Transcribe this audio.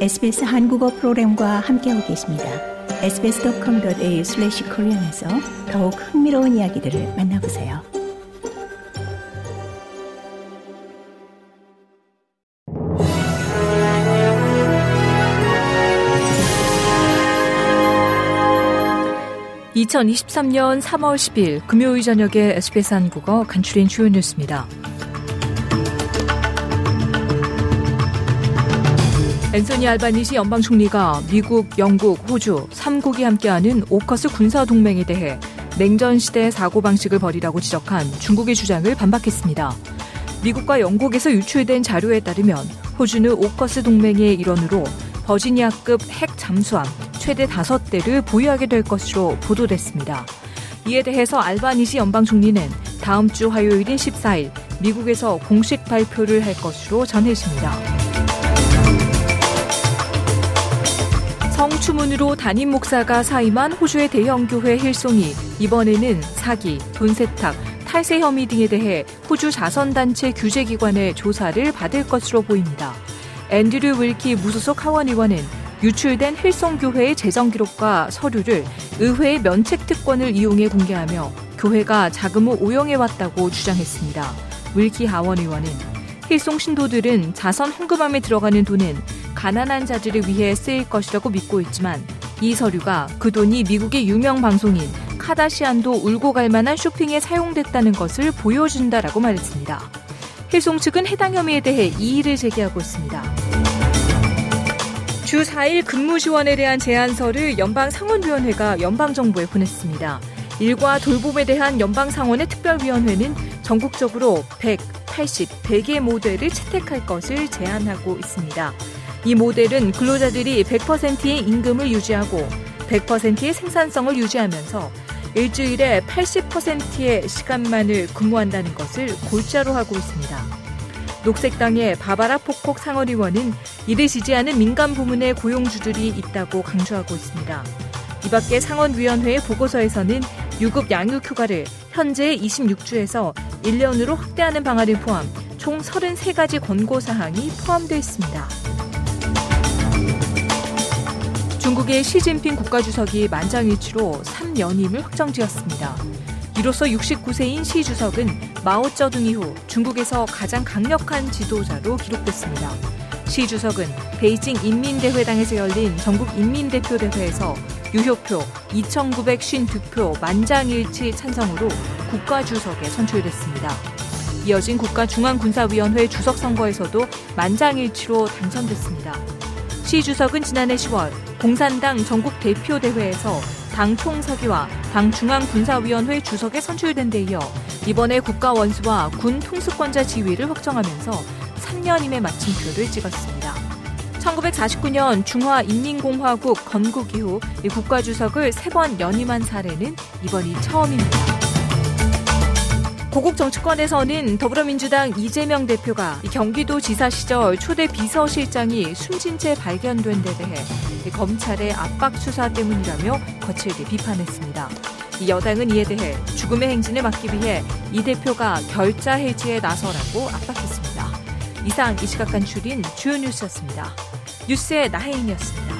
SBS 한국어 프로그램과 함께하고 계십니다. sbs.com.au/korean에서 더욱 흥미로운 이야기들을 만나보세요. (2023년 3월 10일) 금요일 저녁에 SBS 한국어 간추린 주요 뉴스입니다. 앤소니 알바니시 연방 총리가 미국, 영국, 호주 3국이 함께하는 오커스 군사 동맹에 대해 냉전 시대 사고 방식을 버리라고 지적한 중국의 주장을 반박했습니다. 미국과 영국에서 유출된 자료에 따르면 호주는 오커스 동맹의 일원으로 버지니아급 핵 잠수함 최대 5대를 보유하게 될 것으로 보도됐습니다. 이에 대해서 알바니시 연방 총리는 다음 주 화요일인 14일 미국에서 공식 발표를 할 것으로 전해집니다. 성추문으로 담임 목사가 사임한 호주의 대형 교회 힐송이 이번에는 사기, 돈 세탁, 탈세 혐의 등에 대해 호주 자선단체 규제기관의 조사를 받을 것으로 보입니다. 앤드류 윌키 무소속 하원 의원은 유출된 힐송교회의 재정 기록과 서류를 의회의 면책 특권을 이용해 공개하며 교회가 자금을 오용해왔다고 주장했습니다. 윌키 하원 의원은 힐송 신도들은 자선 헌금함에 들어가는 돈은 가난한 자들을 위해 쓰일 것이라고 믿고 있지만 이 서류가 그 돈이 미국의 유명 방송인 카다시안도 울고 갈 만한 쇼핑에 사용됐다는 것을 보여준다라고 말했습니다. 힐송 측은 해당 혐의에 대해 이의를 제기하고 있습니다. 주 4일 근무 지원에 대한 제안서를 연방 상원위원회가 연방 정부에 보냈습니다. 일과 돌봄에 대한 연방 상원의 특별위원회는 전국적으로 100, 80, 100의 모델을 채택할 것을 제안하고 있습니다. 이 모델은 근로자들이 100%의 임금을 유지하고 100%의 생산성을 유지하면서 일주일에 80%의 시간만을 근무한다는 것을 골자로 하고 있습니다. 녹색당의 바바라 포콕 상원의원은 이를 지지하는 민간 부문의 고용주들이 있다고 강조하고 있습니다. 이 밖에 상원위원회의 보고서에서는 유급 양육휴가를 현재 26주에서 1년으로 확대하는 방안을 포함 총 33가지 권고사항이 포함되어 있습니다. 중국의 시진핑 국가주석이 만장일치로 3연임을 확정지었습니다. 이로써 69세인 시 주석은 마오쩌둥 이후 중국에서 가장 강력한 지도자로 기록됐습니다. 시 주석은 베이징 인민대회당에서 열린 전국 인민대표대회에서 유효표 2,952표 만장일치 찬성으로 국가주석에 선출됐습니다. 이어진 국가중앙군사위원회 주석 선거에서도 만장일치로 당선됐습니다. 시 주석은 지난해 10월 공산당 전국 대표 대회에서 당 총서기와 당 중앙군사위원회 주석에 선출된 데 이어 이번에 국가 원수와 군 통수권자 지위를 확정하면서 3년임의 마침표를 찍었습니다. 1949년 중화인민공화국 건국 이후 국가 주석을 세 번 연임한 사례는 이번이 처음입니다. 고국 정치권에서는 더불어민주당 이재명 대표가 경기도 지사 시절 초대 비서실장이 숨진 채 발견된 데 대해 검찰의 압박 수사 때문이라며 거칠게 비판했습니다. 여당은 이에 대해 죽음의 행진을 막기 위해 이 대표가 결자 해지에 나서라고 압박했습니다. 이상 이 시각 간출인 주요 뉴스였습니다. 뉴스의 나혜인이었습니다.